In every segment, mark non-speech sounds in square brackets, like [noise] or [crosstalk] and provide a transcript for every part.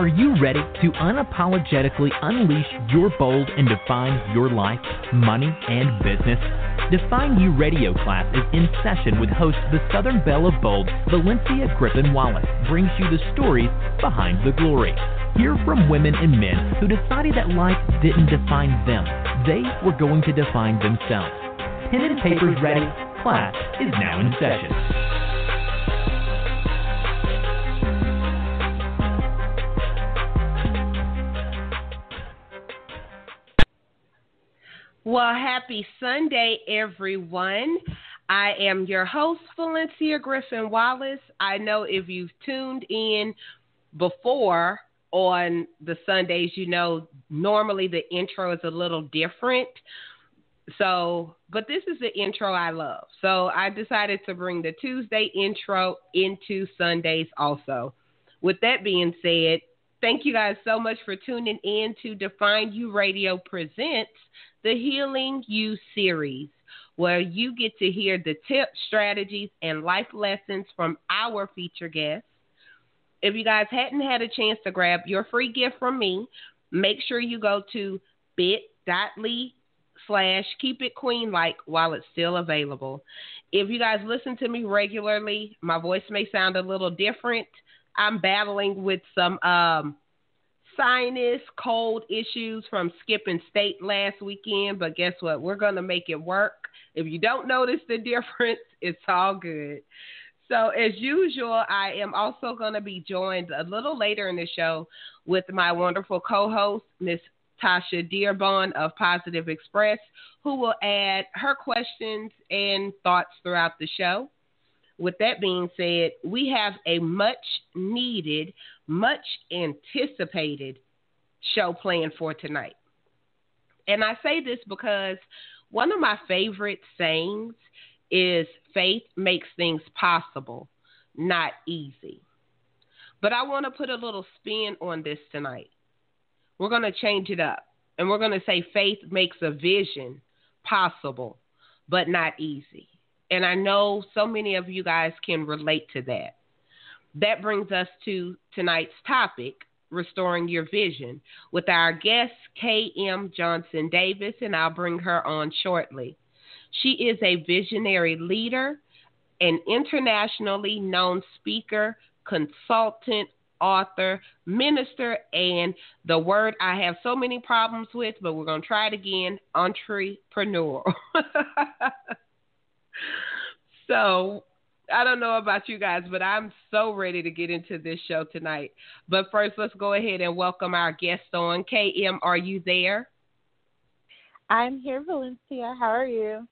Are you ready to unapologetically unleash your bold and define your life, money, and business? Define U radio class is in session with host the Southern Belle of Bold, Valencia Griffin Wallace, brings you the stories behind the glory. Hear from women and men who decided that life didn't define them. They were going to define themselves. Pen and papers ready. Class is now in session. Well, happy Sunday, everyone. I am your host, Valencia Griffin Wallace. I know if you've tuned in before on the Sundays, you know, normally the intro is a little different. So, but this is the intro I love. So I decided to bring the Tuesday intro into Sundays also. With that being said, thank you guys so much for tuning in to Define U Radio Presents the Healing U series, where you get to hear the tips, strategies, and life lessons from our feature guests if you guys hadn't had a chance to grab your free gift from me, make sure you go to bit.ly slash keep it queen like while it's still available. If you guys listen to me regularly, my voice may sound a little different. I'm battling with some um, sinus cold issues from skipping state last weekend, but guess what? We're going to make it work. If you don't notice the [laughs] difference, it's all good. So, as usual, I am also going to be joined a little later in the show with my wonderful co host, Miss Tosha Dearbone of Positive Express, who will add her questions and thoughts throughout the show. With that being said, we have a much needed, much anticipated show planned for tonight. And I say this because one of my favorite sayings is faith makes things possible, not easy. But I want to put a little spin on this tonight. We're going to change it up. And we're going to say faith makes a vision possible, but not easy. And I know so many of you guys can relate to that. That brings us to tonight's topic restoring your vision with our guest, K.M. Johnson Davis, and I'll bring her on shortly. She is a visionary leader, an internationally known speaker, consultant, author, minister, and the word I have so many problems with, but we're going to try it again entrepreneur. [laughs] so, I don't know about you guys, but I'm so ready to get into this show tonight. But first, let's go ahead and welcome our guest on. KM, are you there? I'm here, Valencia. How are you?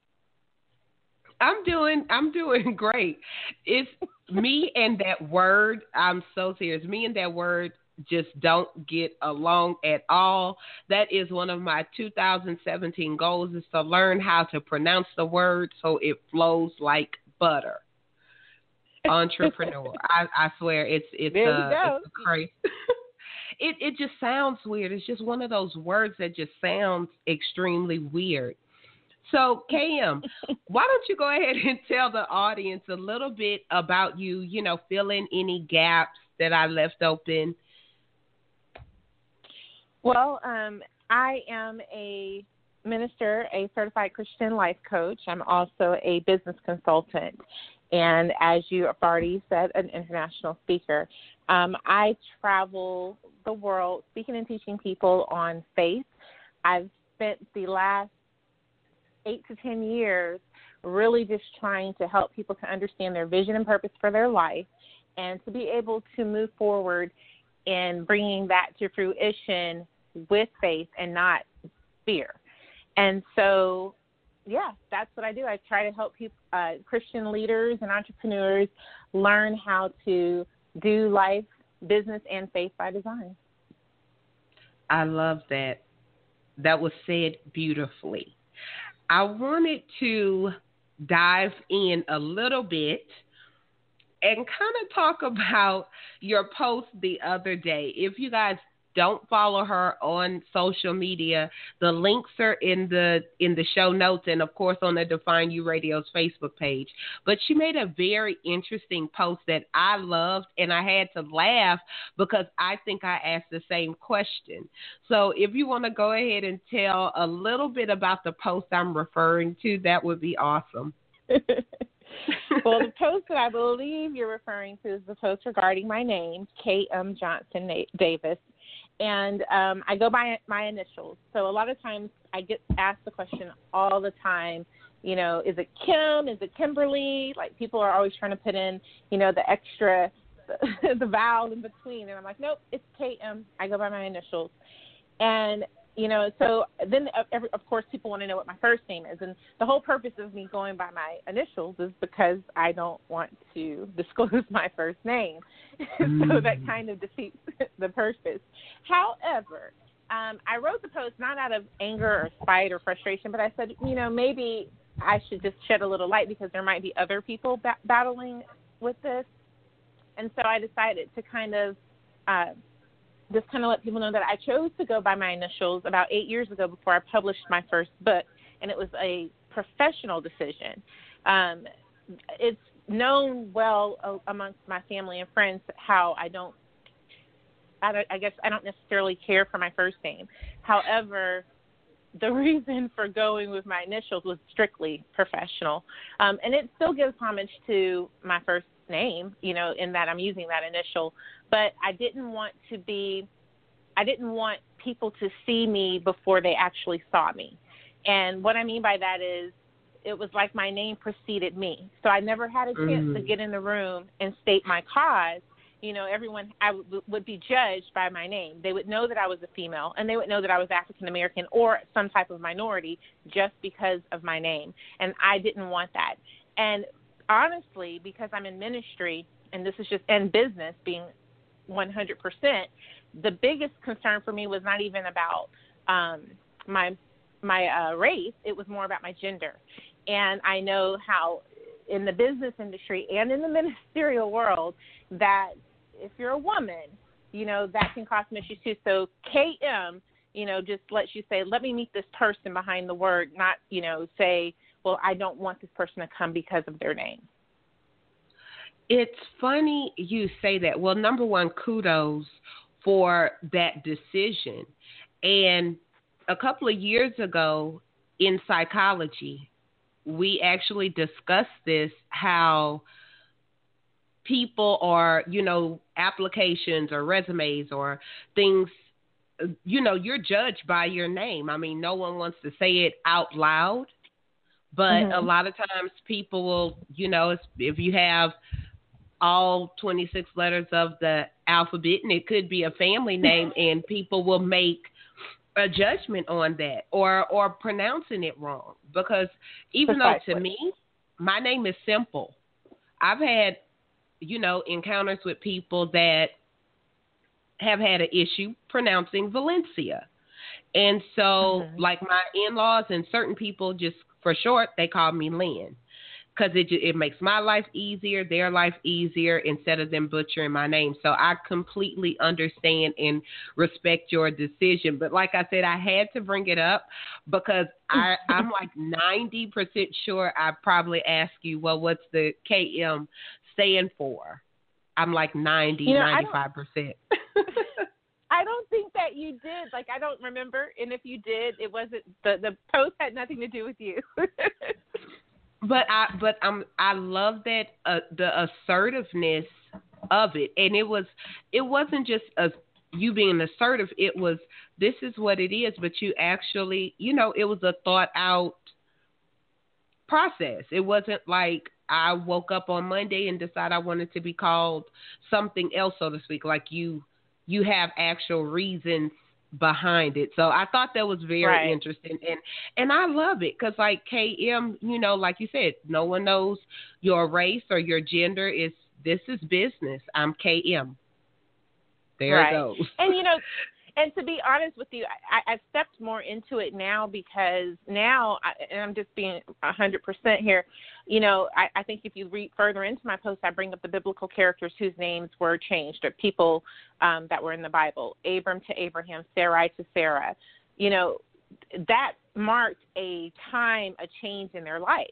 I'm doing I'm doing [laughs] great. It's me and that word. I'm so serious. Me and that word just don't get along at all. That is one of my 2017 goals is to learn how to pronounce the word so it flows like butter. [laughs] Entrepreneur. I, I swear it's it's uh, it's crazy. [laughs] it it just sounds weird. It's just one of those words that just sounds extremely weird. So, KM, [laughs] why don't you go ahead and tell the audience a little bit about you, you know, fill in any gaps that I left open? Well, um, I am a minister, a certified Christian life coach. I'm also a business consultant. And as you have already said, an international speaker. Um, I travel the world speaking and teaching people on faith. I've spent the last eight to 10 years really just trying to help people to understand their vision and purpose for their life and to be able to move forward in bringing that to fruition with faith and not fear. And so, yeah, that's what I do. I try to help people, uh, Christian leaders and entrepreneurs learn how to do life, business, and faith by design. I love that. That was said beautifully. I wanted to dive in a little bit and kind of talk about your post the other day. If you guys don't follow her on social media, the links are in the in the show notes and of course on the Define U Radio's Facebook page. But she made a very interesting post that I loved and I had to laugh because I think I asked the same question. So if you want to go ahead and tell a little bit about the post I'm referring to, that would be awesome. [laughs] well, the post that I believe you're referring to is the post regarding my name, K.M. Johnson Davis. And um, I go by my initials. So a lot of times I get asked the question all the time, you know, is it Kim? Is it Kimberly? Like people are always trying to put in, you know, the extra, the, [laughs] the vowel in between. And I'm like, nope, it's K.M. I go by my initials. And you know, so then uh, of course people want to know what my first name is, and the whole purpose of me going by my initials is because I don't want to [laughs] disclose my first name, [laughs] mm. so that kind of defeats [laughs] the purpose. However, um, I wrote the post not out of anger or spite or frustration, but I said, you know, maybe I should just shed a little light because there might be other people ba- battling with this, and so I decided to kind of. Uh, just kind of let people know that I chose to go by my initials about eight years ago before I published my first book, and it was a professional decision. Um, it's known well amongst my family and friends how I don't, I, don't, I guess I don't necessarily care for my first name. However, the [laughs] reason for going with my initials was strictly professional, um, and it still gives homage to my first name, you know, in that I'm using that initial but I didn't want to be I didn't want people to see me before they actually saw me. And what I mean by that is it was like my name preceded me. So I never had a chance mm. to get in the room and state my cause. You know, everyone I w- would be judged by my name. They would know that I was a female and they would know that I was African American or some type of minority just because of my name. And I didn't want that. And honestly, because I'm in ministry and this is just in business being 100%. The biggest concern for me was not even about um, my my uh, race; it was more about my gender. And I know how in the business industry and in the [laughs] ministerial world that if you're a woman, you know that can cause some issues too. So KM, you know, just lets you say, "Let me meet this person behind the word," not you know say, "Well, I don't want this person to come because of their name." It's funny you say that. Well, number one, kudos for that decision. And a couple of years ago in psychology, we actually discussed this how people are, you know, applications or resumes or things you know, you're judged by your name. I mean, no one wants to say it out loud, but mm-hmm. a lot of times people will, you know, if you have all 26 letters of the alphabet, and it could be a family [laughs] name, and people will make a judgment on that or or pronouncing it wrong because even Precisely. though to me my name is simple i've had you know encounters with people that have had an issue pronouncing valencia and so mm-hmm. like my in-laws and certain people just for short they call me lynn because it it makes my life easier, their life easier, instead of them butchering my name. So I completely understand and respect your decision. But like I said, I had to bring it up because I [laughs] I'm like ninety percent sure I probably asked you, well, what's the KM stand for? I'm like 90, you know, 95 percent. [laughs] I don't think that you did. Like I don't remember, and if you did, it wasn't the the post had nothing to do with you. [laughs] but I but I'm I love that uh, the assertiveness of it, and it was it wasn't just a you being assertive. It was this is what it is, but you actually you know it was a thought out process. It wasn't like I woke up on Monday and decided I wanted to be called something else, so to speak. Like you you have actual reasons behind it. So I thought that was very right. interesting and and I love it cuz like KM, you know, like you said, no one knows your race or your gender is this is business. I'm KM. There right. it goes. And you know, [laughs] and to be honest with you, I, I've stepped more into it now because now, I, and I'm just being 100% here. You know, I, I think if you read further into my post, I bring up the biblical characters whose names were changed, or people um, that were in the Bible Abram to Abraham, Sarai to Sarah. You know, that marked a time, a change in their life.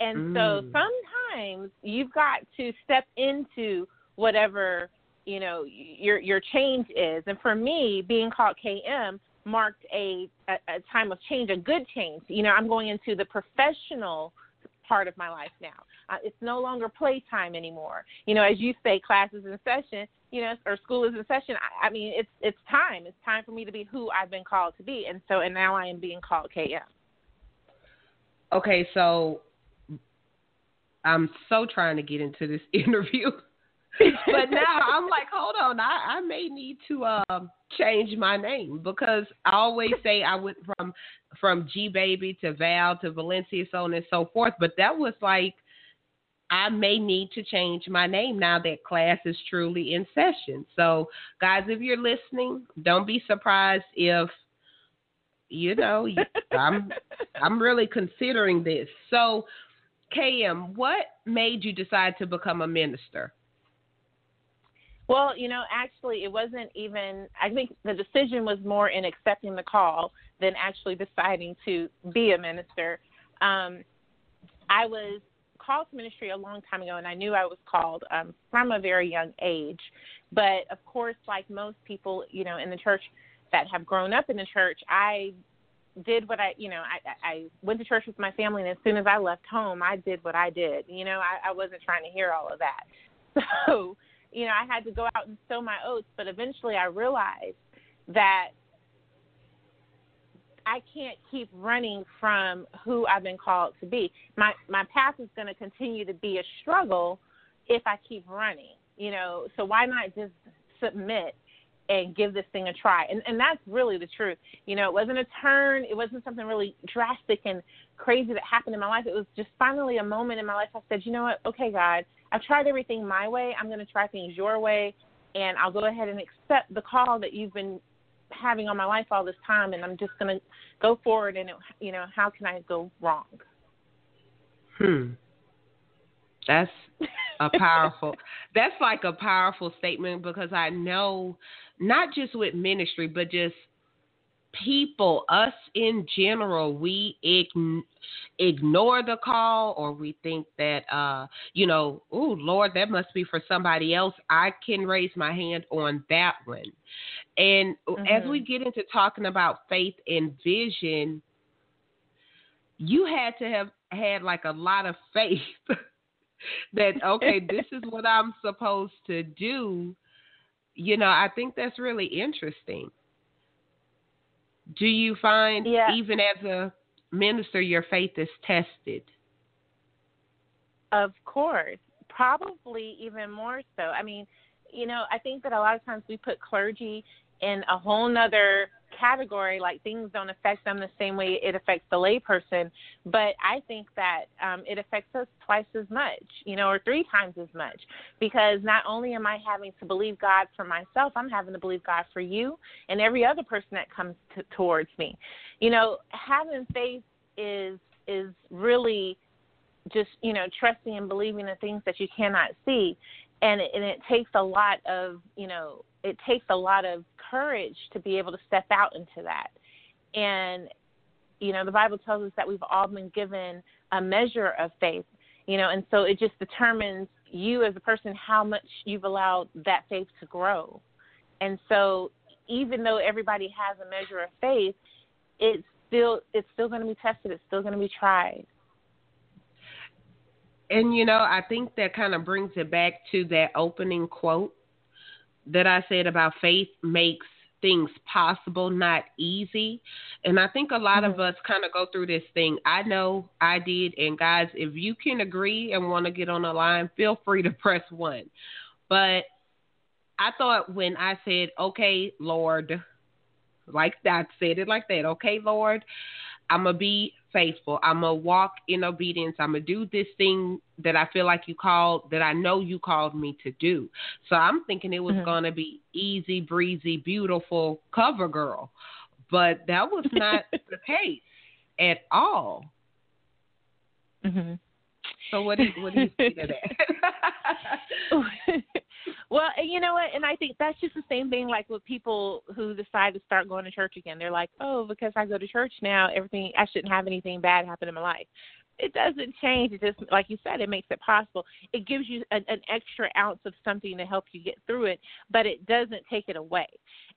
And mm. so sometimes you've got to step into whatever you know your your change is. And for me, being called KM marked a, a, a time of change, a good change. You know, I'm going into the professional part of my life now. Uh, it's no longer playtime anymore. You know, as you say, classes in session. You know, or school is in session. I, I mean, it's it's time. It's time for me to be who I've been called to be, and so and now I am being called KM. Okay, so I'm so trying to get into this [laughs] interview [laughs] but now I'm like, hold on, I, I may need to um change my name because I always say I went from from G baby to Val to Valencia, so on and so forth. But that was like I may need to change my name now that class is truly in session. So guys, if you're listening, don't be surprised if you know I'm I'm really considering this. So KM, what made you decide to become a minister? Well, you know, actually, it wasn't even, I think the decision was more in accepting the call than actually deciding to be a minister. Um, I was called to ministry a long time ago, and I knew I was called um, from a very young age. But of course, like most people, you know, in the church that have grown up in the church, I did what I, you know, I, I went to church with my family, and as soon as I left home, I did what I did. You know, I, I wasn't trying to hear all of that. [laughs] So you know, I had to go out and sow my oats, but eventually I realized that I can't keep running from who I've been called to be. My my path is going to continue to be a struggle if I keep running, you know. So why not just submit and give this thing a try? And and that's really the truth. You know, it wasn't a turn, it wasn't something really drastic and crazy that happened in my life. It was just finally a moment in my life I said, "You know what? Okay, God, I've tried everything my way. I'm going to try things your way, and I'll go ahead and accept the call that you've been having on my life all this time, and I'm just going to go forward. And it, you know, how can I go wrong? Hmm. That's a powerful. [laughs] that's like a powerful statement because I know, not just with ministry, but just people, us in general, we ign- ignore the call or we think that, uh, you know, oh, Lord, that must be for somebody else. I can raise my hand on that one. And mm-hmm. as we mm-hmm. get into talking about faith and vision, you had to have had like a lot of faith [laughs] that, okay, this is what I'm supposed to do. You know, I think that's really interesting. Do you find yeah. even as a minister your faith is tested? Of course, probably even more so. I mean, you know, I think that a lot of times we put clergy in a whole nother category like things don't affect them the same way it affects the layperson but i think that um, it affects us twice as much you know or three times as much because not only am i having to believe god for myself i'm having to believe god for you and every other person that comes to, towards me. You know having faith is is really just you know trusting and believing in things that you cannot see and it, and it takes a lot of you know it takes a lot of courage to be able to step out into that. And, you know, the Bible tells us that we've all been given a measure of faith, you know, and so it just determines you as a person how much you've allowed that faith to grow. And so even though everybody has a measure of faith, it's still it's still going to be tested, it's still going to be tried. And you know, I think that kind of brings it back to that opening quote that I said about faith makes things possible, not easy. And I think a lot mm-hmm. of us kind of go through this thing. I know I did. And guys, if you can agree and want to get on the line, feel free to [laughs] press one. But I thought when I said, okay, Lord, like that, said it like that, okay, Lord, I'm going to be faithful. I'm gonna walk in obedience. I'm gonna do this thing that I feel like you called, that I know you called me to do. So I'm thinking it was mm-hmm. gonna be easy breezy, beautiful cover girl, but that was [laughs] not the case at all. Mm-hmm. So what do you, what do you think of that? [laughs] [laughs] well, you know what, and I think that's just the same thing like with people who decide to start going to church again. They're like, "Oh, because I go to church now, everything I shouldn't have anything bad happen in my life." It doesn't change. It just, like you said, it makes it possible. It gives you an, an extra ounce of something to help you get through it, but it doesn't take it away.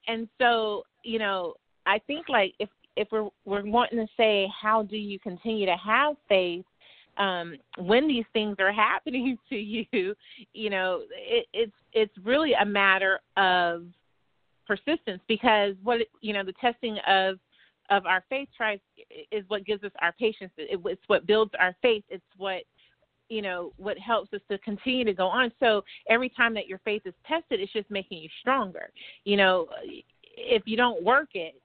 And so, you know, I think like if if we're we're wanting to say how do you continue to have faith um, when these things are [laughs] happening to you, you know, it, it's it's really a matter of persistence because what you know the testing of of our faith tries is what gives us our patience. It, it's what builds our faith. It's what you know what helps us to continue to go on. So every time that your faith is tested, it's just making you stronger. You know, if you don't work it,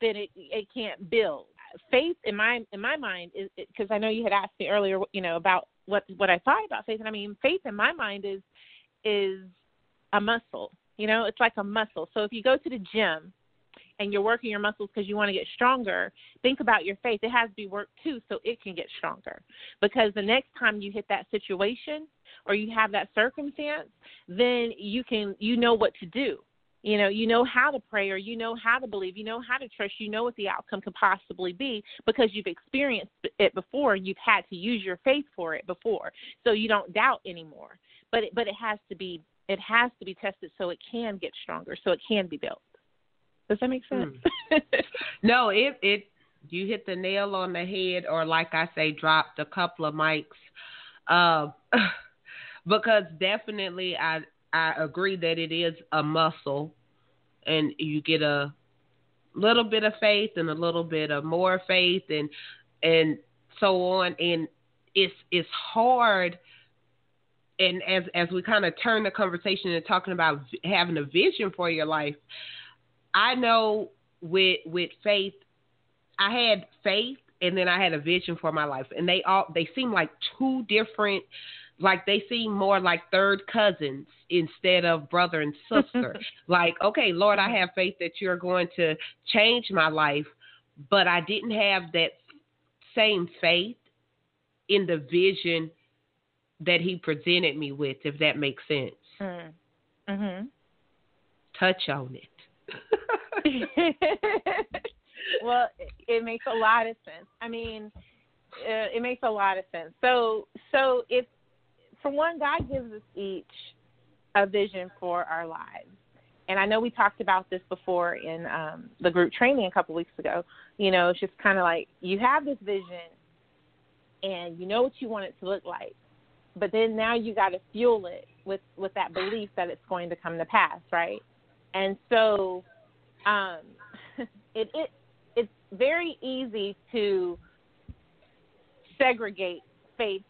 then it it can't build faith in my in my mind is because I know you had asked me earlier, you know, about what what I thought about faith, and I mean, faith in my mind is is a muscle. You know, it's like a muscle. So if you go to the gym and you're working your muscles because you want to get stronger, think about your faith. It has to be worked too so it can get stronger. Because the next time you hit that situation or you have that circumstance, then you can you know what to do you know you know how to pray or you know how to believe you know how to trust you know what the outcome could possibly be because you've experienced it before you've had to use your faith for it before. So you don't doubt anymore. But it, but it has to be it has to be tested so it can get stronger so it can be built. Does that make sense? Hmm. [laughs] no it it you hit the nail on the head or like i say dropped a couple of mics uh, [laughs] because definitely i I agree that it is a muscle, and you get a little bit of faith and a little bit of more faith, and and so on. And it's it's hard. And as as we kind of turn the conversation and talking about having a vision for your life, I know with with faith, I had faith and then I had a vision for my life, and they all they seem like two different like they seem more like third cousins instead of brother and sister. [laughs] like, okay, Lord, I have faith that you're going to change my life, but I didn't have that same faith in the vision that he presented me with, if that makes sense. Mm. Mhm. Touch on it. [laughs] well, it makes a lot of sense. I mean, uh, it makes a lot of sense. So, so if for one, God gives us each a vision for our lives. And I know we talked about this before in um, the group training a couple weeks ago. You know, it's just kind of like you have this vision and you know what you want it to look like, but then now you got to fuel it with with that belief that it's going to come to pass, right? And so, um, [laughs] it it it's very easy to segregate faith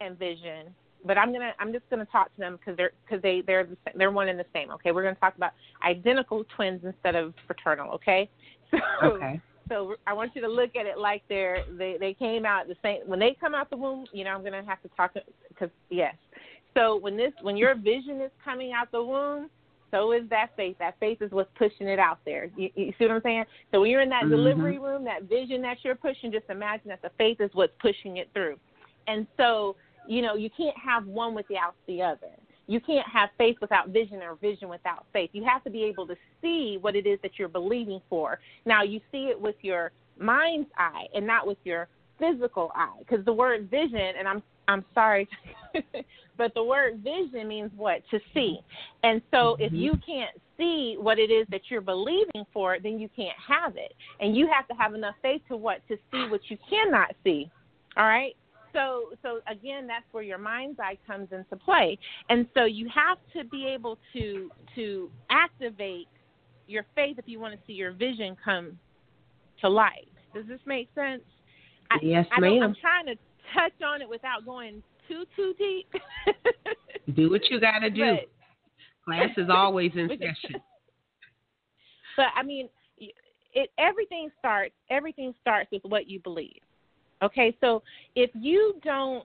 and vision but I'm gonna I'm just gonna talk to them because they're because they they're the, they're one and the same. Okay, we're gonna talk about identical twins instead of fraternal. Okay. [laughs] So, okay. So I want you to look at it like they're they they came out the same when they come out the womb. You know I'm gonna have to talk because yes. So when this when your vision is coming out the womb, so is that faith. That faith is what's pushing it out there. You, you see what I'm saying? So when you're in that mm-hmm. delivery room, that vision that you're pushing, just imagine that the faith is what's pushing it through. And so you know, you can't have one without the other. You can't have faith without vision or vision without faith. You have to be able to see what it is that you're believing for. Now, you see it with your mind's eye and not with your physical eye because the word vision and I'm I'm sorry [laughs] but the word vision means what to see. And so if mm-hmm. you can't see what it is that you're believing for, then you can't have it. And you have to have enough faith to what to see what you cannot see. All right? So so again that's where your mind's eye comes into play. And so you have to be able to to activate your faith if you want to see your vision come to life. Does this make sense? Yes I, ma'am i'm trying to touch on it without going too too deep. [laughs] Do what you got to do. But, class is always in [laughs] [laughs] session. but i mean it everything starts everything starts with what you believe Okay, so if you don't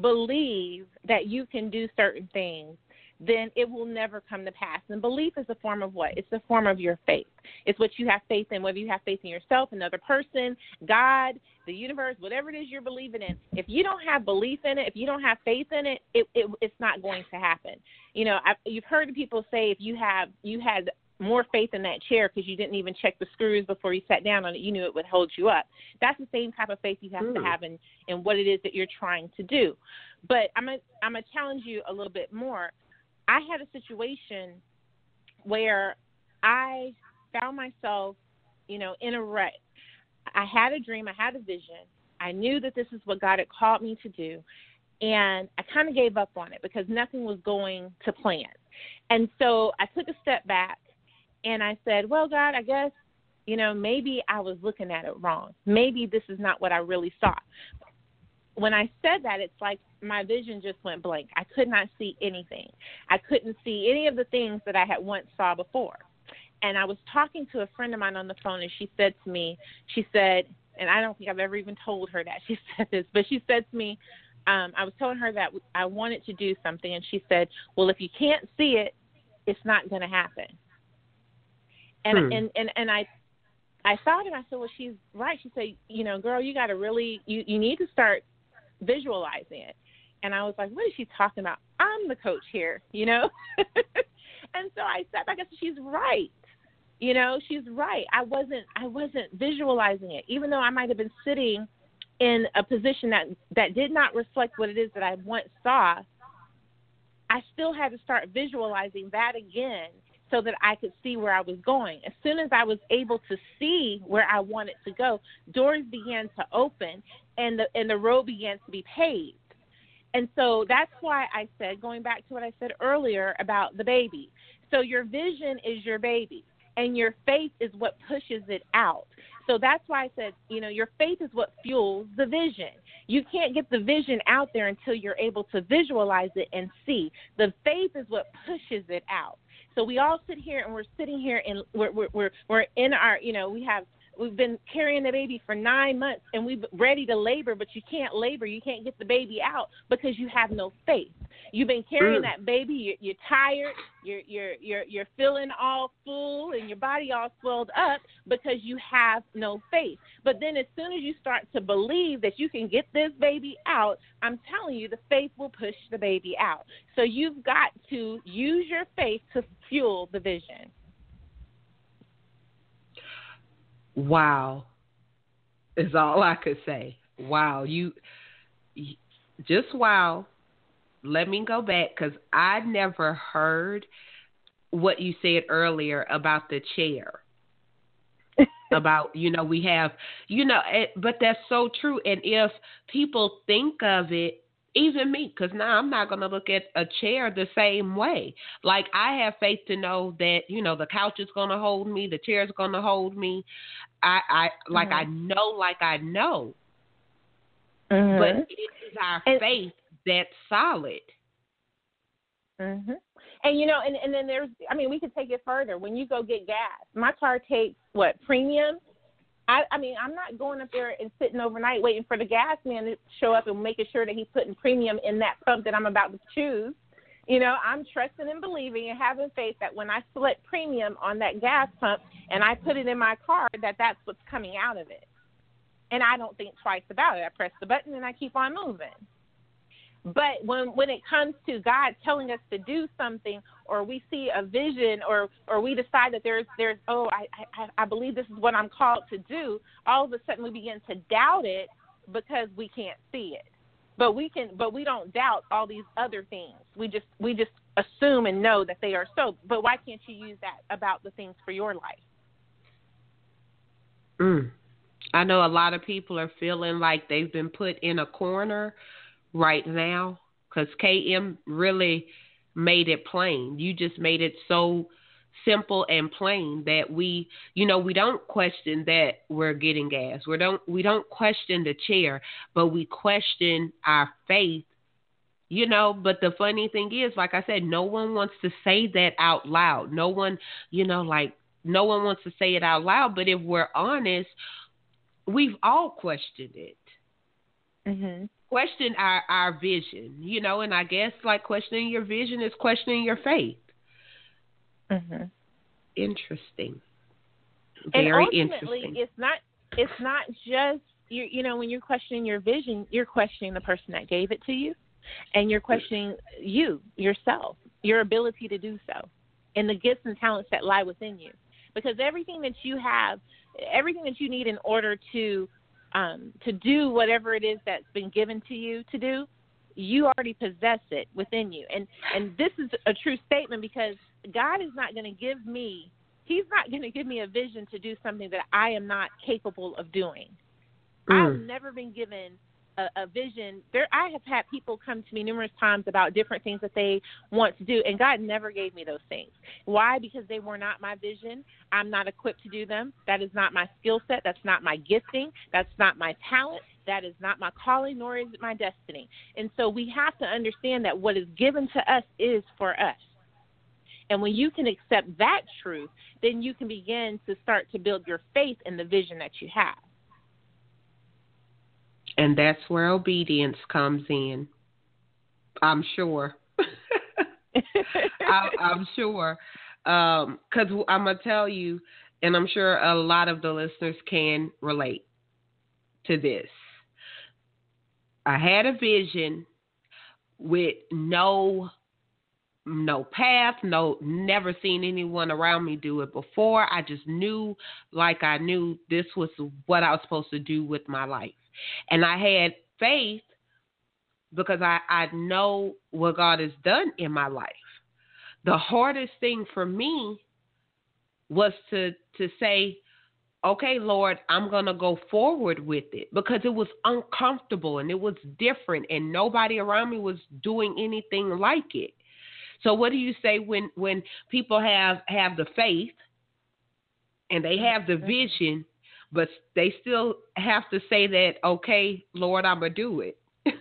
believe that you can do certain things, then it will never come to pass. And belief is a form of what? It's a form of your faith. It's what you have faith in, whether you have faith in yourself, another person, God, the universe, whatever it is you're believing in. If you don't have belief in it, if you don't have faith in it, it, it it's not going to happen. You know, I, you've heard people say if you have you had more faith in that chair because you didn't even check the screws before you sat down on it. You knew it would hold you up. That's the same type of faith you have mm. to have in, in what it is that you're trying to do. But I'm gonna I'm gonna challenge you a little bit more. I had a situation where I found myself, you know, in a rut. I had a dream, I had a vision. I knew that this is what God had called me to do. And I kind of gave up on it because nothing was going to plan. And so I took a step back and I said, Well, God, I guess, you know, maybe I was looking at it wrong. Maybe this is not what I really saw. When I said that, it's like my vision just went blank. I could not see anything. I couldn't see any of the things that I had once saw before. And I was talking to a friend of mine on the phone, and she said to me, she said, and I don't think I've ever even told her that [laughs] she said this, but she said to me, um, I was telling her that I wanted to do something, and she said, "Well, if you can't see it, it's not going to happen." And hmm. and and and I I thought and I said, well, she's right. She said, you know, girl, you got to really you you need to start visualizing it. And I was like, what is she talking about? I'm the coach here, you know. [laughs] and so I said, I guess she's right. You know, she's right. I wasn't I wasn't visualizing it, even though I might have been sitting in a position that that did not reflect what it is that I once saw. I still had to start visualizing that again so that I could see where I was going. As soon as I was able to see where I wanted to go, doors began to open and the and the road began to be paved. And so that's why I said, going back to what I said earlier about the baby. So your vision is your baby, and your faith is what pushes it out. So that's why I said, you know, your faith is what fuels the vision. You can't get the vision out there until you're able to visualize it and see. The faith is what pushes it out. So we all sit here and we're sitting here and we're we're we're, we're in our you know we have we've been carrying the baby for nine months and we're ready to labor, but you can't labor. You can't get the baby out because you have no faith. You've been carrying mm. that baby. You're, you're tired. You're you're you're you're feeling all full and your body all swelled up because you have no faith. But then as soon as you start to believe that you can get this baby out, I'm telling you, the faith will push the baby out. So you've got to use your faith to fuel the vision. Wow, is all I could say. Wow, you just wow let me go back because I never heard what you said earlier about the chair. [laughs] about you know we have you know it, but that's so true and if people think of it even me because now i'm not going to look at a chair the same way like i have faith to know that you know the couch is going to hold me the chair is going to hold me i i like mm-hmm. i know like i know mm-hmm. but it is our and, faith that's solid. Mhm. And you know, and and then there's, I mean, we could take it further. When you go get gas, my car takes what premium. I, I mean, I'm not going up there and sitting overnight waiting for the gas man to show up and making sure that he's putting premium in that pump that I'm about to choose. You know, I'm trusting and believing and having faith that when I select premium on that gas pump and I put it in my car, that that's what's coming out of it. And I don't think twice about it. I press the button and I keep on moving. But when when it comes to God telling us to do something, or we see a vision, or or we decide that there's there's oh I I, I believe this is what I'm called to do, all of a sudden we begin to doubt it because we can't see it. But we can but we don't doubt all these other things. We just we just assume and know that they are so. But why can't you use that about the things for your life? Mm. I know a lot of people are feeling like they've been put in a corner right now because KM really made it plain. You just made it so simple and plain that we you know we don't question that we're getting gas. We don't we don't question the chair but we question our faith you know. But the funny thing is like i said no one wants to say that out loud. No one you know like no one wants to say it out loud. But if we're honest we've all questioned it. Mm-hmm. Question our our vision, you know, and I guess like questioning your vision is questioning your faith. Mm-hmm. Interesting. and Very ultimately, interesting. it's not it's not just you. You know, when you're questioning your vision, you're questioning the person that gave it to you, and you're questioning you yourself, your ability to do so, and the gifts and talents that lie within you. Because everything that you have, everything that you need in order to um, to do whatever it is that's been given to you to do, you already possess it within you. And and this is a true statement because God is not going to give me He's not going to give me a vision to do something that I am not capable of doing. I've Mm. never been given a, a vision. There, I have had people come to me numerous times about different things that they want to do, and God never gave me those things. Why? Because they were not my vision. I'm not equipped to do them. That is not my skill set. That's not my gifting. That's not my talent. That is not my calling, nor is it my destiny. And so we have to understand that what is given to us is for us. And when you can accept that truth, then you can begin to start to build your faith in the vision that you have. And that's where obedience comes in. I'm sure. I, I'm sure. Um, because I'm going to tell you, and I'm sure a lot of the listeners can relate to this. I had a vision with no no path, no never seen anyone around me do it before. I just knew like I knew this was what I was supposed to do with my life. And I had faith because I, I know what God has done in my life. The hardest thing for me was to to say, okay, Lord, I'm going to go forward with it because it was uncomfortable and it was different and nobody around me was doing anything like it. So what do you say when when people have have the faith and they have the vision but they still have to say that okay, Lord, I'm to do it. [laughs]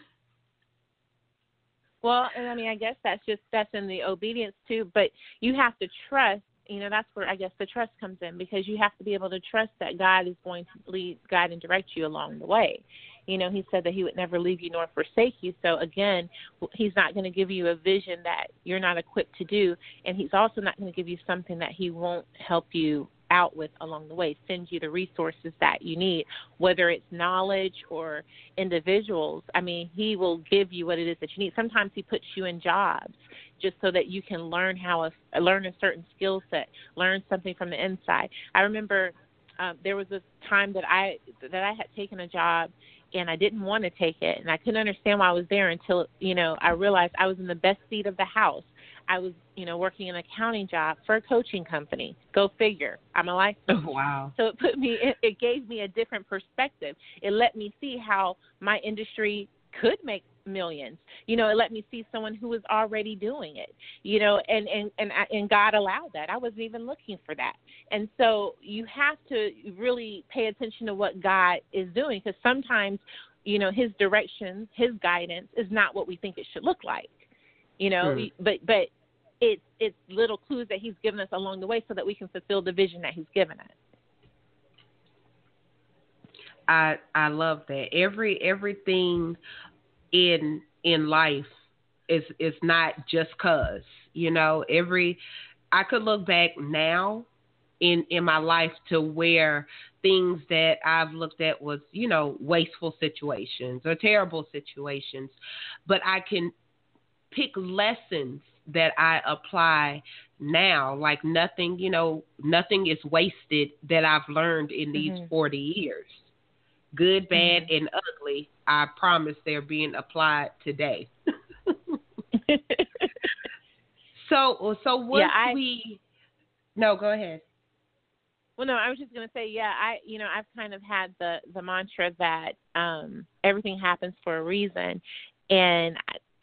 Well, and I mean, I guess that's just that's in the obedience too. But you have to trust. You know, that's where I guess the trust comes in because you have to be able to trust that God is going to lead, guide, and direct you along the way. You know, He said that He would never leave you nor forsake you. So again, He's not going to give you a vision that you're not equipped to do, and He's also not going to give you something that He won't help you out with along the way, send you the resources that you need, whether it's knowledge or individuals. I mean, he will give you what it is that you need. Sometimes he puts you in jobs just so that you can learn how a learn a certain skill set, learn something from the inside. I remember um, there was a time that I that I had taken a job and I didn't want to take it, and I couldn't understand why I was there until you know I realized I was in the best seat of the house. I was, you know, working an accounting job for a coaching company. Go figure. I'm a life oh, coach. Oh, wow. So it put me, it, it gave me a different perspective. It let me see how my industry could make millions. You know, it let me see someone who was already doing it. You know, and and and I- and God allowed that. I wasn't even looking for that. And so you have to really pay attention to what God is doing because sometimes, you know, His direction, His guidance is not what we think it should look like. You know, we- but but it's it's little clues that He's given us along the way so that we can fulfill the vision that He's given us. I I love that. Every everything in in life is is not just cuz, you know, every I could look back now in in my life to where things that I've looked at was, you know, wasteful situations or terrible situations, but I can pick lessons that I apply now like nothing, you know, nothing is wasted that I've learned in these Mhm. 40 years good, bad, Mhm. and ugly, I promise they're being applied today. [laughs] so, so once Yeah, I- we, no, go ahead. Well, no, I was just going to say, yeah, I, you know, I've kind of had the the mantra that um, everything happens for a reason, and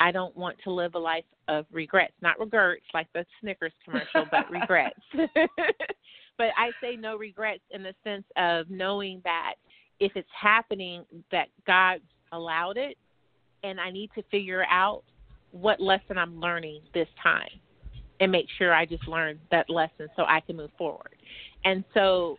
I, don't want to live a life of regrets, not regrets like the Snickers commercial, but [laughs] regrets. [laughs] but I say no regrets in the sense of knowing that if it's happening, that God allowed it, and I need to figure out what lesson I'm learning this time, and make sure I just learn that lesson so I can move forward. And so,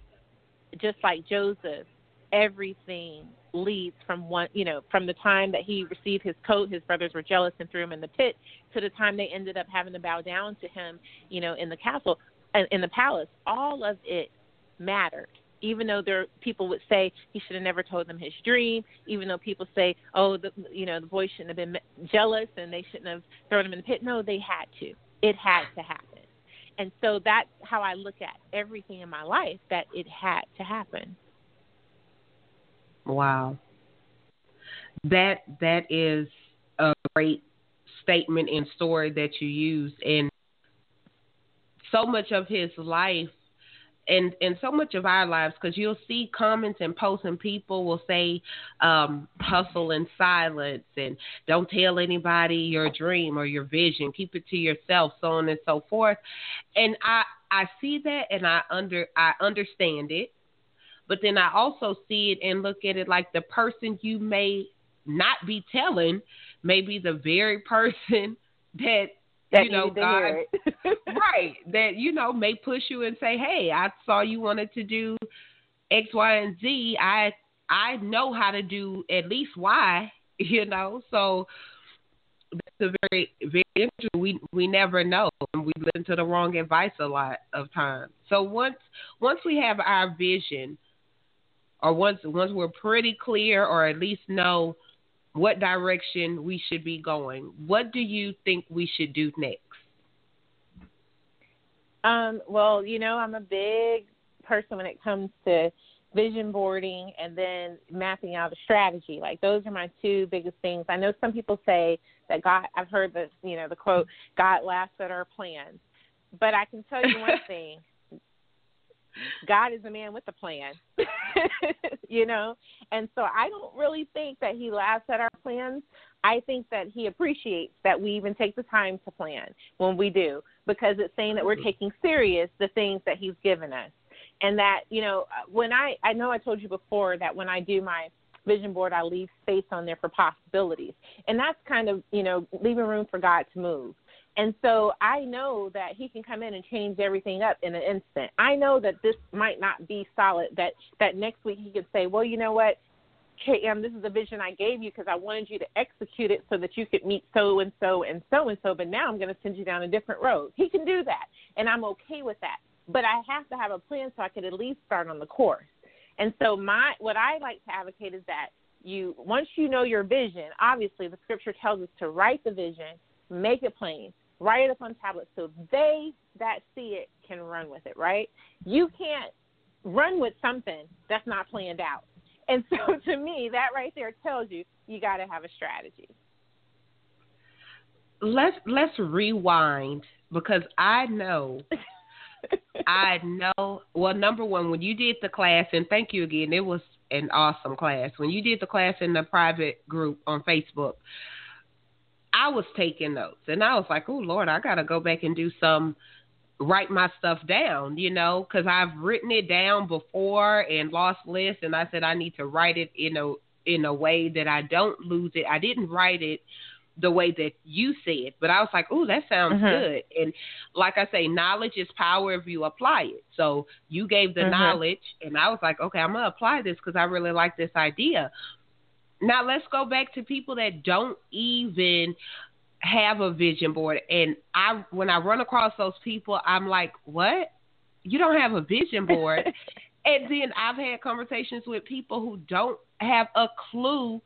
just like Joseph, everything leads from one, you know, from the time that he received his coat, his brothers were jealous and threw him in the pit, to the time they ended up having to bow down to him, you know, in the castle, uh, in the palace. All of it mattered. Even though there people would say he should have never told them his dream, even though people say, oh, the, you know, the boy shouldn't have been jealous and they shouldn't have thrown him in the pit. No, they had to. It had to happen. And so that's how I look at everything in my life that it had to happen. Wow. That that is a great statement and story that you used. And so much of his life and and so much of our lives because you'll see comments and posts and people will say um, hustle in silence and don't tell anybody your dream or your vision. Keep it to yourself so on and so forth. And i i see that and i under i understand it but then i also see it and look at it like the person you may not be telling may be the very person [laughs] that that you know, God, [laughs] right? That you know may push you and say, "Hey, I saw you wanted to do X, Y, and Z. I I know how to do at least Y. [laughs] You know, so that's a very very interesting. We we never know, and we listen to the wrong advice a lot of times. So once once we have our vision, or once once we're pretty clear, or at least know what direction we should be going. What do you think we should do next? Um, well, you know, I'm a big person when it comes to vision boarding and then mapping out a strategy. Like those are my two biggest things. I know some people say that God I've heard the you know, the quote, God laughs at our plans. But I can tell you one [laughs] thing. God is a man with a plan, [laughs] you know? And so I don't really think that he laughs at our plans. I think that he appreciates that we even take the time to plan when we do, because it's saying that we're mm-hmm. taking serious the things that he's given us. And that, you know, when I, I know I told you before that when I do my vision board, I leave space on there for possibilities. And that's kind of, you know, leaving room for God to move. And so I know that he can come in and change everything up in an instant. I know that this might not be solid. That that next week he could say, well, you know what, KM, this is the vision I gave you because I wanted you to execute it so that you could meet so and so and so and so. But now I'm going to send you down a different road. He can do that, and I'm okay with that. But I have to have a plan so I could at least start on the course. And so my what I like to advocate is that you once you know your vision, obviously the scripture tells us to write the vision, make it plain, write it up on tablets so they that see it can run with it, right? You can't run with something that's not planned out. And so [laughs] to me, that right there tells you you got to have a strategy. Let's let's rewind because I know [laughs] I know well number 1 when you did the class and thank you again it was an awesome class. When you did the class in the private group on Facebook, I was taking notes and I was like, oh Lord, I got to go back and do some write my stuff down, you know, because I've written it down before and lost lists, and I said I need to write it in a in a way that I don't lose it. I didn't write it the way that you said, but I was like, oh, that sounds mm-hmm. good. And like I say, knowledge is power if you apply it. So you gave the mm-hmm. knowledge, and I was like, okay, I'm gonna apply this because I really like this idea. Now let's go back to people that don't even have a vision board and I when I run across those people I'm like, "What? You don't have a vision board?" [laughs] and then I've had conversations with people who don't have a clue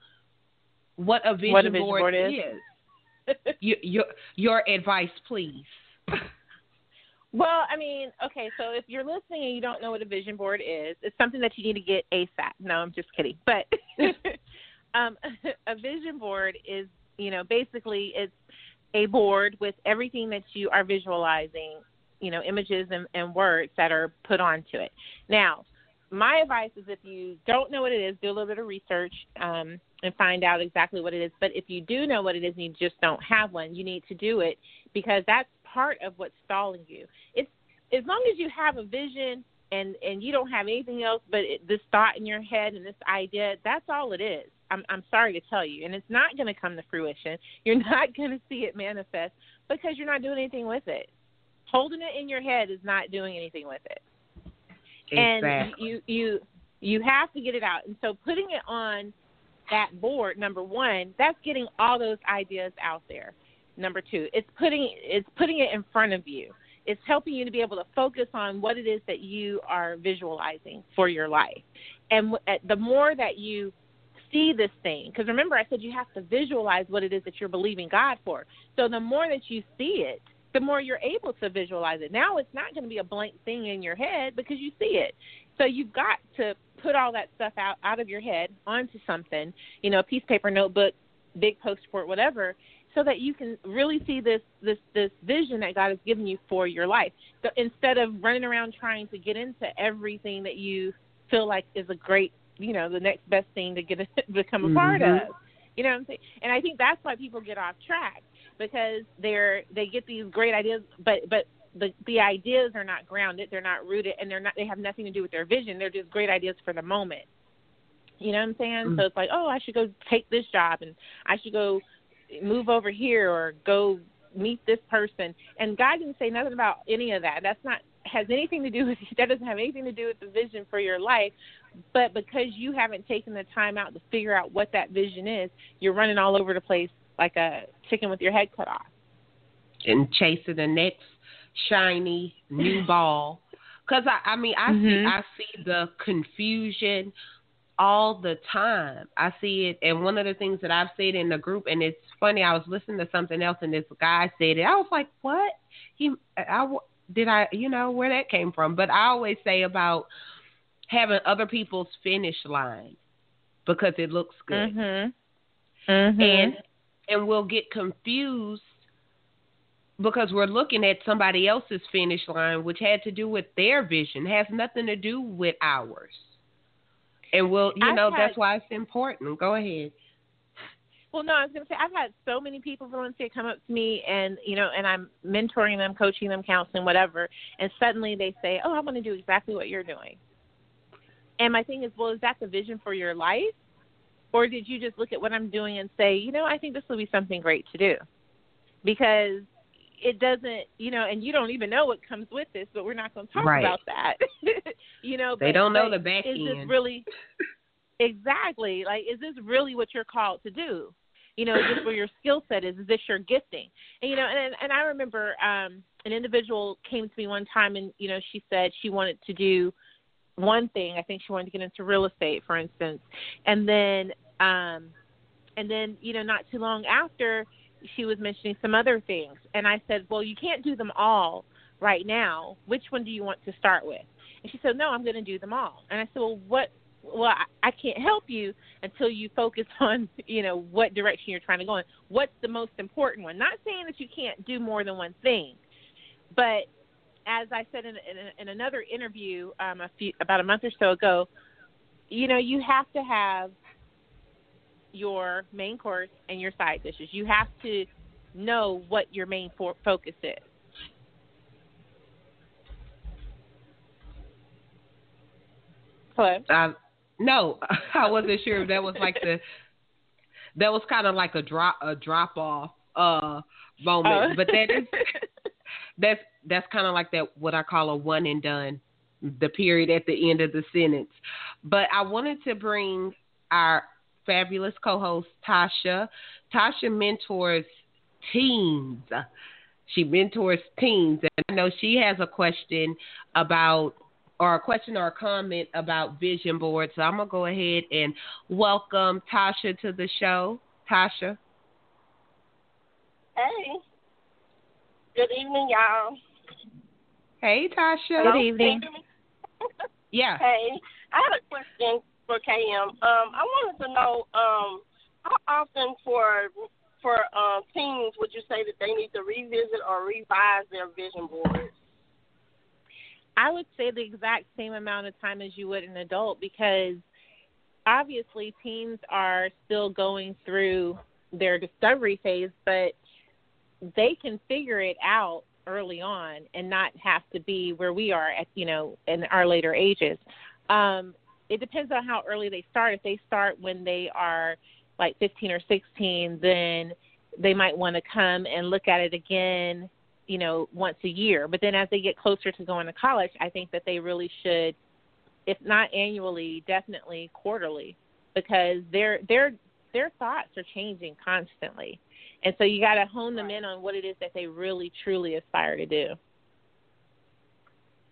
what a vision, what a vision board, board, is. is. your, your your advice, please. Well, I mean, okay, so if you're listening and you don't know what a vision board is, it's something that you need to get ASAP. No, I'm just kidding. But [laughs] um, [laughs] a vision board is, you know, basically it's a board with everything that you are visualizing, you know, images and, and words that are put onto it. Now, my advice is if you don't know what it is, do a little bit of research um, and find out exactly what it is. But if you do know what it is and you just don't have one, you need to do it because that's part of what's stalling you. It's as long as you have a vision and and you don't have anything else but it, this thought in your head and this idea, that's all it is. I'm I'm sorry to tell you, and it's not going to come to fruition. [laughs] You're not going to see it manifest because you're not doing anything with it. Holding it in your head is not doing anything with it. Exactly. And you you you have to get it out. And so putting it on that board, number one, that's getting all those ideas out there. Number two, it's putting it's putting it in front of you. It's helping you to be able to focus on what it is that you are visualizing for your life. And the more that you see this thing, because remember I said you have to visualize what it is that you're believing God for. So the more that you see it, the more you're able to visualize it. Now it's not going to be a blank thing in your head because you see it. So you've got to put all that stuff out out of your head onto something, you know, a piece of paper, notebook, big post whatever, so that you can really see this this this vision that God has given you for your life. So instead of running around trying to get into everything that you feel like is a great, you know, the next best thing to get a, [laughs] become a mm-hmm. part of. You know what I'm saying? And I think that's why people get off track because they're they get these great ideas, but but the the ideas are not grounded, they're not rooted, and they're not they have nothing to do with their vision. They're just great ideas for the moment. You know what I'm saying? Mm-hmm. So it's like, oh, I should go take this job, and I should go move over here, or go meet this person. And God didn't say nothing about any of that. That's not has anything to do with [laughs] that doesn't have anything to do with the vision for your life but because you haven't taken the time out to figure out what that vision is you're running all over the place like a chicken with your head cut off. And chasing the next shiny new [laughs] ball. Because I, I mean, I mm-hmm. see, I see the confusion all the time. I see it, and one of the things that I've said in the group, and it's funny. I was listening to something else, and this guy said it. I was like, "What? He? I did I? You know where that came from?" But I always say about having other people's finish line because it looks good. Mm-hmm. Mm-hmm. And and we'll get confused because we're looking at somebody else's finish line, which had to do with their vision, has nothing to do with ours. And we'll, you know, had, that's why it's important. Go ahead. Well, no, I was going to say I've had so many people, Valencia, come up to me, and you know, and I'm mentoring them, coaching them, counseling, whatever, and suddenly they say, "Oh, I want to do exactly what you're doing." And my thing is, well, is that the vision for your life? Or did you just look at what I'm doing and say, you know, I think this will be something great to do? Because it doesn't, you know, and you don't even know what comes with this, but we're not going to talk right. about that. [laughs] you know, they but, don't know the back is end. This really, [laughs] exactly. Like, is this really what you're called to do? You know, is this where your skill set is? Is this your gifting? And you know, and and I remember um an individual came to me one time and you know she said she wanted to do one thing. I think she wanted to get into real estate, for instance, and then um, and then you know not too long after she was mentioning some other things, and I said, well, you can't do them all right now. Which one do you want to start with? And she said, no, I'm going to do them all. And I said, well, what? Well, I, I can't help you until you focus [laughs] on, you know, what direction you're trying to go in. What's the most important one? Not saying that you can't do more than one thing, but as I said in, in, in another interview um, a few about a month or so ago, you know, you have to have your main course and your side dishes. You have to know what your main for- focus is. Hello. Uh, no, [laughs] I wasn't sure if that was like the that was kind of like a drop a drop off uh moment, oh. but that is [laughs] that's that's kind of like that what I call a one and done, the period at the end of the sentence. But I wanted to bring our fabulous co-host Tosha. Tosha mentors teens. She mentors teens, and I know she has a question about or a question or a comment about vision boards. So I'm gonna go ahead and welcome Tosha to the show. Tosha. Hey. Good evening, y'all. Hey, Tosha. Good evening. yeah. [laughs] Hey, I have a question for KM. Um, I wanted to know um, how often for for uh, teens would you say that they need to revisit or revise their vision boards? I would say the exact same amount of time as you would an adult because obviously teens are still going through their discovery phase, but they can figure it out early on and not have to be where we are at you know in our later ages um it depends on how early they start if they start when they are like 15 or 16 then they might want to come and look at it again you know once a year but then as they get closer to going to college i think that they really should if not annually definitely quarterly because their their their thoughts are changing constantly. And so you got to hone them in on what it is that they really truly aspire to do.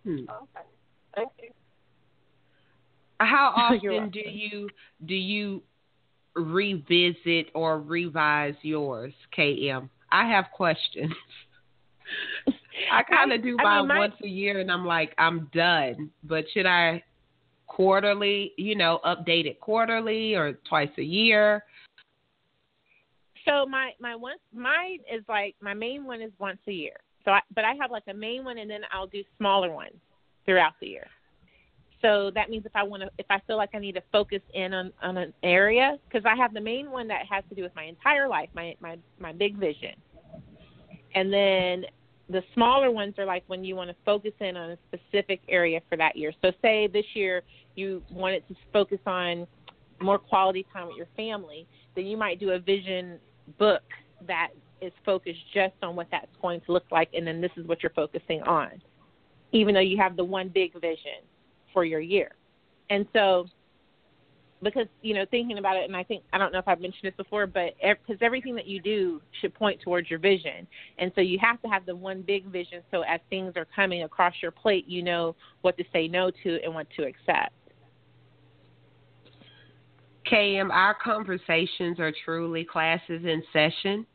Hmm. Okay. Thank you. How [laughs] often do you do you revisit or revise yours, KM? I have questions. [laughs] I kind of do mine mean, once a year, and I'm like, I'm done. But should I quarterly, you know, update it quarterly or twice a year? So my my once mine is like my main one is once a year. So I, but I have like a main one, and then I'll do smaller ones throughout the year. So that means if I want to, if I feel like I need to focus in on on an area, because I have the main one that has to do with my entire life, my my my big vision, and then the smaller ones are like when you want to focus in on a specific area for that year. So say this year you wanted to focus on more quality time with your family, then you might do a vision book that is focused just on what that's going to look like and then this is what you're focusing on. Even though you have the one big vision for your year. And so because you know thinking about it and i think i don't know if i've mentioned this before but because everything that you do should point towards your vision and so you have to have the one big vision so as things are coming across your plate you know what to say no to and what to accept KM, our conversations are truly classes in session.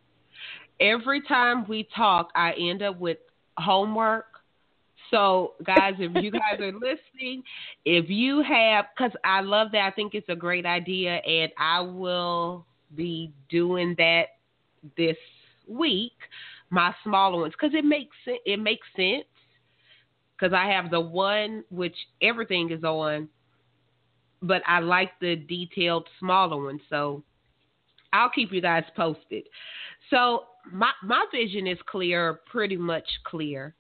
Every time we talk, I end up with homework so, guys, if you guys are listening, if you have, because I love that, I think it's a great idea, and I will be doing that this week, my smaller ones, because it makes it makes sense. Because I have the one which everything is on, but I like the detailed smaller one. So I'll keep you guys posted. So my my vision is clear, pretty much clear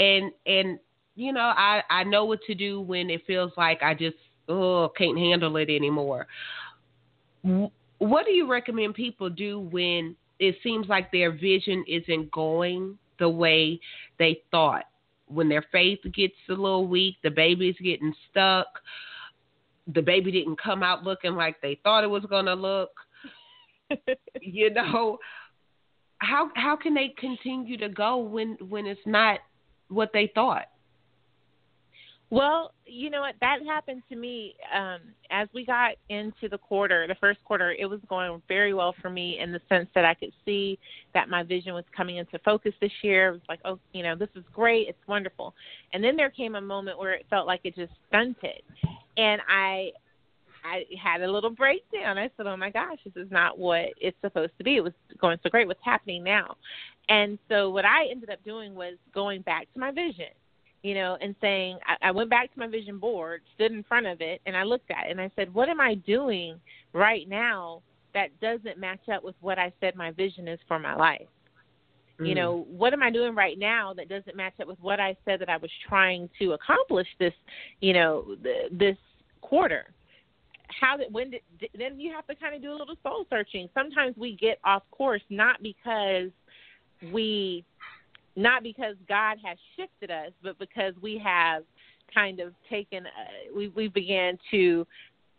and and you know I I know what to do when it feels like I just oh can't handle it anymore. What do you recommend people do when it seems like their vision isn't going the way they thought? When their faith gets a little weak, the baby's getting stuck, the baby didn't come out looking like they thought it was going to look. [laughs] you know, how how can they continue to go when when it's not what they thought. Well, you know what? That happened to me um, as we got into the quarter, the first quarter. It was going very well for me in the sense that I could see that my vision was coming into focus this year. It was like, oh, you know, this is great. It's wonderful. And then there came a moment where it felt like it just stunted, and I, I had a little breakdown. I said, oh my gosh, this is not what it's supposed to be. It was going so great. What's happening now? And so what I ended up doing was going back to my vision, you know, and saying I, I went back to my vision board, stood in front of it, and I looked at it and I said, what am I doing right now that doesn't match up with what I said my vision is for my life? Mm. You know, what am I doing right now that doesn't match up with what I said that I was trying to accomplish this, you know, th- this quarter? how did when did then you have to kind of do a little soul searching sometimes we get off course not because we not because God has shifted us, but because we have kind of taken uh, we we began to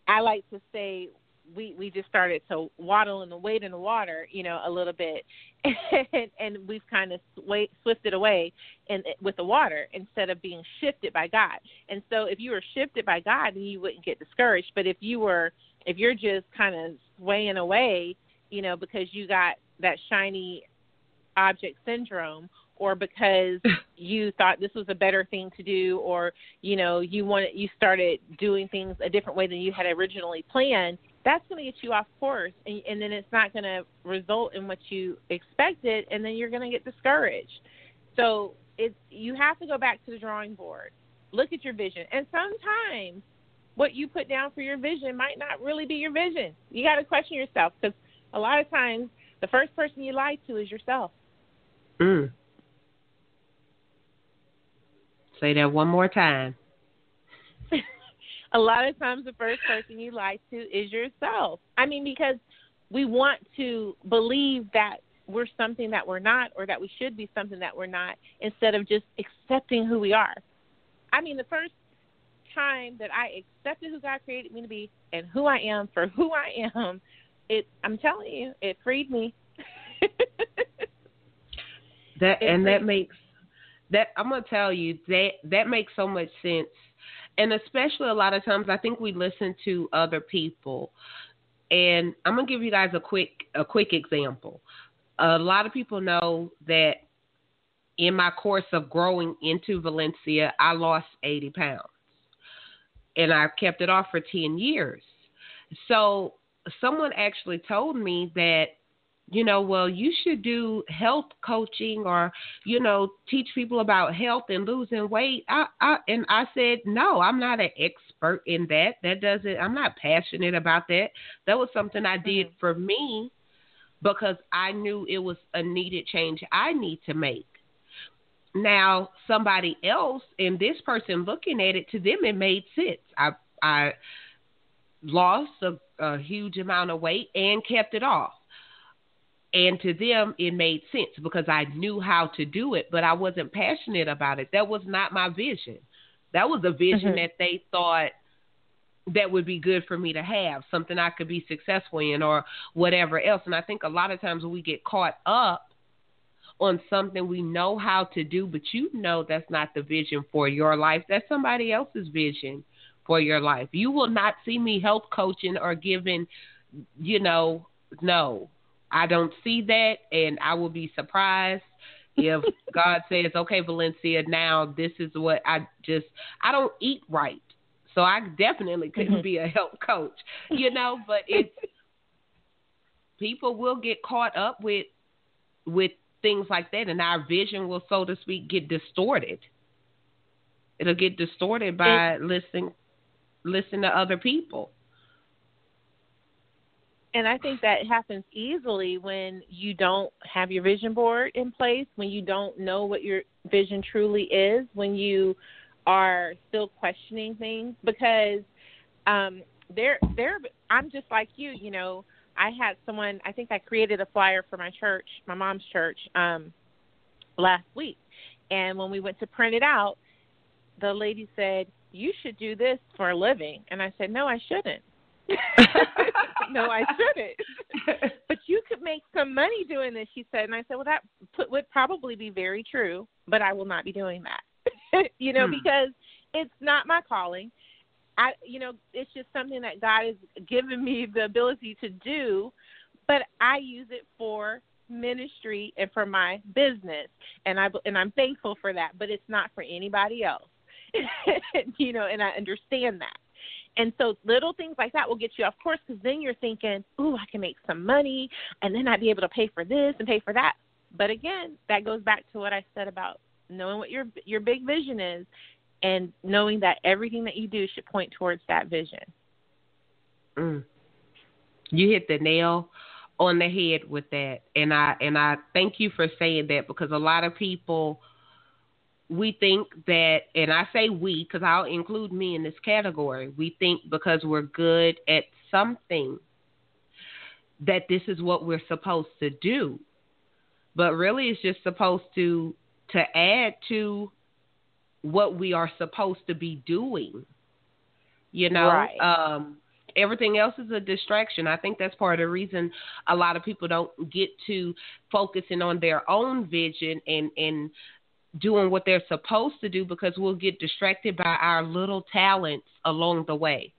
I like to say we we just started to waddle in the weight in the water, you know, a little bit, [laughs] and, and we've kind of sway, swifted away in with the water instead of being shifted by God. And so, if you were shifted by God, then you wouldn't get discouraged. But if you were, if you're just kind of swaying away, you know, because you got that shiny object syndrome or because [laughs] you thought this was a better thing to do or you know you wanted you started doing things a different way than you had originally planned that's going to get you off course and, and then it's not going to result in what you expected and then you're going to get discouraged. So it's you have to go back to the drawing board. Look at your vision. And sometimes what you put down for your vision might not really be your vision. You got to question yourself because a lot of times the first person you lie to is yourself Mm. Say that one more time. [laughs] a lot of times, the first person you lie to is yourself. I mean, because we want to believe that we're something that we're not, or that we should be something that we're not, instead of just accepting who we are. I mean, the first time that I accepted who God created me to be and who I am for who I am, it I'm telling you, it freed me. [laughs] that it and that makes that I'm gonna tell you that that makes so much sense. And especially a lot of times I think we listen to other people and I'm gonna give you guys a quick a quick example. A lot of people know that in my course of growing into Valencia, I lost 80 pounds. And I kept it off for 10 years. So someone actually told me that, you know, well, you should do health coaching or, you know, teach people about health and losing weight. I, I and I said, no, I'm not an expert in that. That doesn't, I'm not passionate about that. That was something I did Mhm. for me because I knew it was a needed change I need to make. Now, somebody else and this person looking at it, to them it made sense. I I lost a, a huge amount of weight and kept it off. And to them, it made sense because I knew how to do it, but I wasn't passionate about it. That was not my vision. That was a vision Mhm. that they thought that would be good for me to have, something I could be successful in or whatever else. And I think a lot of times we get caught up on something we know how to do, but you know that's not the vision for your life, that's somebody else's vision for your life. You will not see me health coaching or giving, you know, no. I don't see that, and I will be surprised if [laughs] God says, "Okay, Valencia, now this is what I just I don't eat right." So I definitely couldn't Mhm. be a health coach, you know, but it's [laughs] people will get caught up with with things like that and our vision will so to speak get distorted. It'll get distorted by listening listening to other people. And I think that happens easily when you don't have your vision board in place, when you don't know what your vision truly is, when you are still questioning things because um there there I'm just like you, you know, I had someone I think I created a flyer for my church, my mom's church, um last week. And when we went to print it out, the lady said, "You should do this for a living." And I said, "No, I shouldn't." [laughs] [laughs] [laughs] no, I shouldn't. [laughs] but you could make some money doing this, she said. And I said, well, that put, would probably be very true, but I will not be doing that. [laughs] you know, Hmm. because it's not my calling. I, you know, it's just something that God has given me the ability to do, but I use it for ministry and for my business, and I and I'm thankful for that. But it's not for anybody else, you know, and I understand that. And so little things like that will get you off course because then you're thinking, ooh, I can make some money and then I'd be able to pay for this and pay for that. But again, that goes back to what I said about knowing what your your big vision is and knowing that everything that you do should point towards that vision. Mm. You hit the nail on the head with that, and I and I thank you for saying that because a lot of people we think that, and I say we because I'll include me in this category. We think because we're good at something that this is what we're supposed to do, but really it's just supposed to to add to what we are supposed to be doing. You know, Right. um, everything else is a distraction. I think that's part of the reason a lot of people don't get to focusing on their own vision and and doing what they're supposed to do because we'll get distracted by our little talents along the way.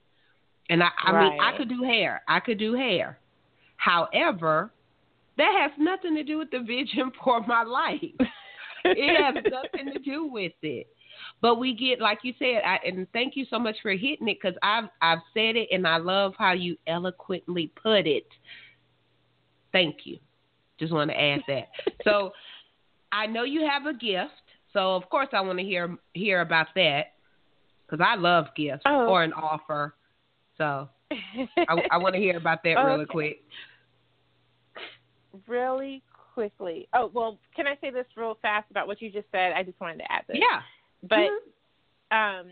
And I, I mean, I could do hair. I could do hair. However, that has nothing to do with the vision [laughs] for my life. it has [laughs] nothing to do with it. But we get, like you said, I, and thank you so much for hitting it because I've I've said it and I love how you eloquently put it. Thank you. Just want to add that. so I know you have a gift, so of course I want to hear hear about that because I love gifts Oh. or an offer. So I, I want to hear about that [laughs] really Okay. quick. really quickly. Oh, well, can I say this real fast about what you just said? I just wanted to add this. Yeah. But Mhm. um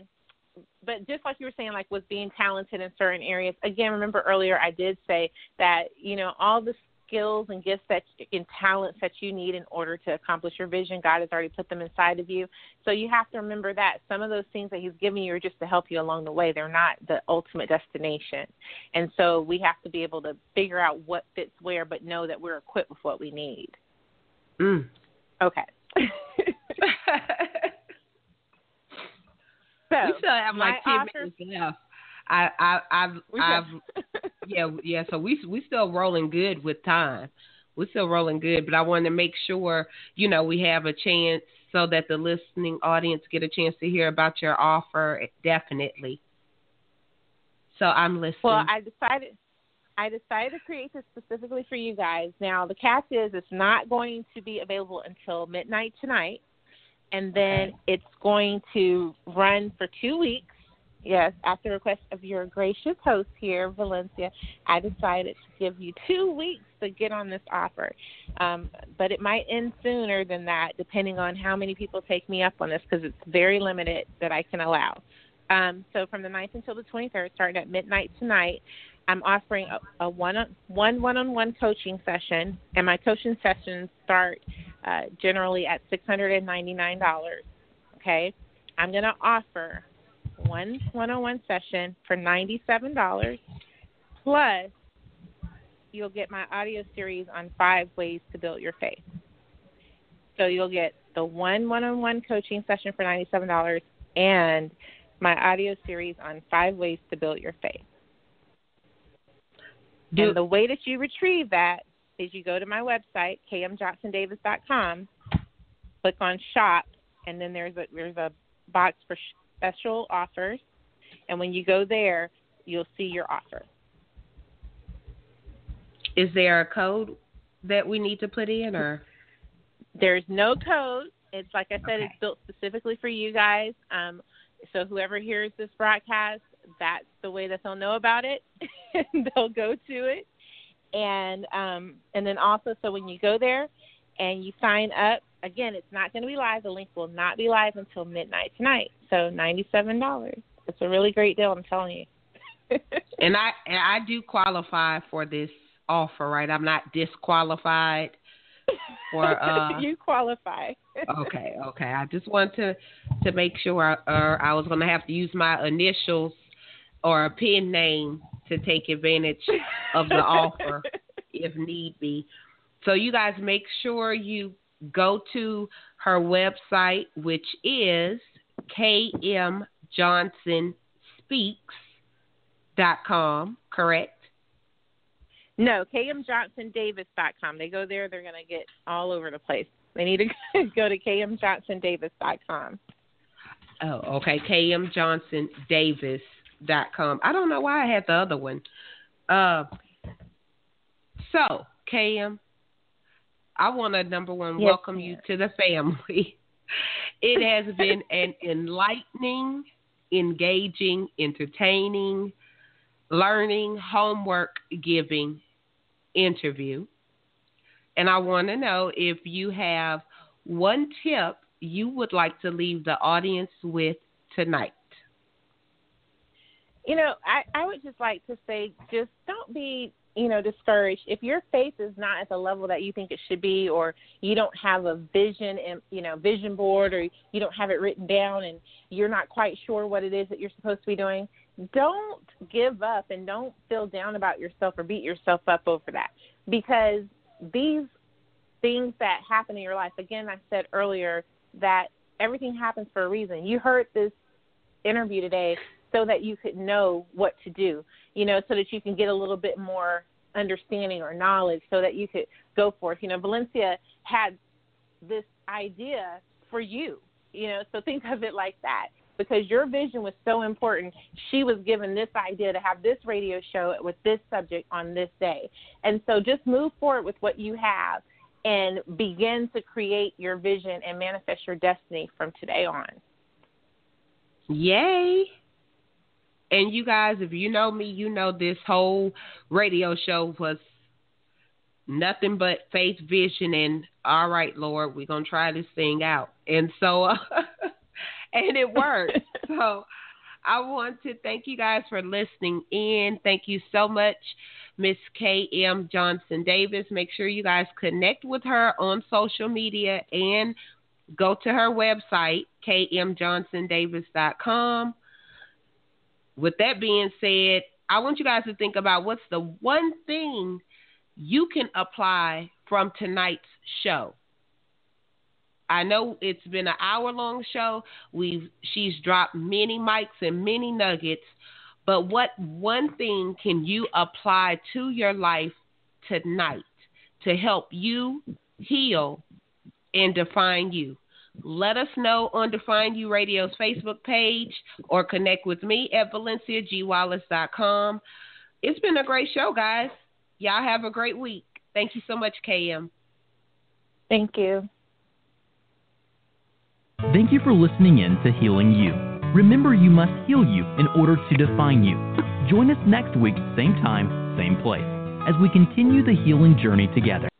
but just like you were saying like with being talented in certain areas again remember earlier i did say that you know all the skills and gifts that and talents that you need in order to accomplish your vision. God has already put them inside of you. So you have to remember that some of those things that He's giving you are just to help you along the way. They're not the ultimate destination. And so we have to be able to figure out what fits where, but know that we're equipped with what we need. Mm. Okay. [laughs] [laughs] so we still have like ten author, minutes left. I, I, I've, I've, yeah, yeah. So we we still rolling good with time. We're still rolling good, but I want to make sure you know we have a chance so that the listening audience get a chance to hear about your offer. Eh, definitely. So I'm listening. Well, I decided I decided to create this specifically for you guys. Now the catch is it's not going to be available until midnight tonight, and then Okay. it's going to run for two weeks. Yes, at the request of your gracious host here, Valencia, I decided to give you two weeks to get on this offer. Um, but it might end sooner than that, depending on how many people take me up on this, because it's very limited that I can allow. Um, so from the 9th until the 23rd, starting at midnight tonight, I'm offering a, a one one one-on-one coaching session, and my coaching sessions start uh, generally at $699. Okay, I'm going to offer one one-on-one session for $97 plus you'll get my audio series on five ways to build your faith. So you'll get the one one-on-one coaching session for $97 and my audio series on five ways to build your faith. Do- and the way that you retrieve that is you go to my website, kmjohnsondavis.com, click on shop, and then there's a there's a box for special offers, and when you go there, you'll see your offer. Is there a code that we need to put in, or There's no code. It's like I said, Okay. it's built specifically for you guys. Um, so whoever hears this broadcast, that's the way that they'll know about it, [laughs] they'll go to it. And um, and then also, so when you go there and you sign up, again, it's not going to be live. The link will not be live until midnight tonight. So ninety-seven dollars. It's a really great deal. I'm telling you. [laughs] and I and I do qualify for this offer, right? I'm not disqualified for [laughs] uh you [laughs] qualify. okay, okay. I just want to to make sure or I was going to have to use my initials or a pen name to take advantage of the offer if need be. So you guys make sure you go to her website which is kmjohnsonspeaks.com, correct? No, kmjohnsondavis.com. They go there, they're going to get all over the place. They need to [laughs] go to kmjohnsondavis.com. Oh, okay. kmjohnsondavis.com. I don't know why I had the other one. Uh, so, KM, I want to, number one, Yes, welcome you to the family. [laughs] It has been an enlightening, engaging, entertaining, learning, homework giving interview. And I want to know if you have one tip you would like to leave the audience with tonight. You know, I, I would just like to say just don't be, you know, discouraged. If your faith is not at the level that you think it should be or you don't have a vision and you know, vision board or you don't have it written down and you're not quite sure what it is that you're supposed to be doing, don't give up and don't feel down about yourself or beat yourself up over that. Because these things that happen in your life, again I said earlier that everything happens for a reason. You heard this interview today so that you could know what to do, you know, so that you can get a little bit more understanding or knowledge so that you could go forth. You know, Valencia had this idea for you, you know, so think of it like that. Because your vision was so important, she was given this idea to have this radio show with this subject on this day. And so just move forward with what you have and begin to create your vision and manifest your destiny from today on. Yay! And you guys, if you know me, you know this whole radio show was nothing but faith, vision, and all right, Lord, we're gonna try this thing out. And so, uh, [laughs] and it worked. [laughs] so, I want to thank you guys for listening in. Thank you so much, Miss K.M. Johnson Davis. Make sure you guys connect with her on social media and go to her website, kmjohnsondavis.com. With that being said, I want you guys to think about what's the one thing you can apply from tonight's show. I know it's been an hour long show. We've she's dropped many mics and many nuggets, but what one thing can you apply to your life tonight to help you heal and define you? Let us know on Define U Radio's Facebook page or connect with me at valenciagwallace.com. It's been a great show, guys. Y'all have a great week. Thank you so much, KM. Thank you. Thank you for listening in to Healing U. Remember, you must heal you in order to define you. Join us next week, same time, same place, as we continue the healing journey together.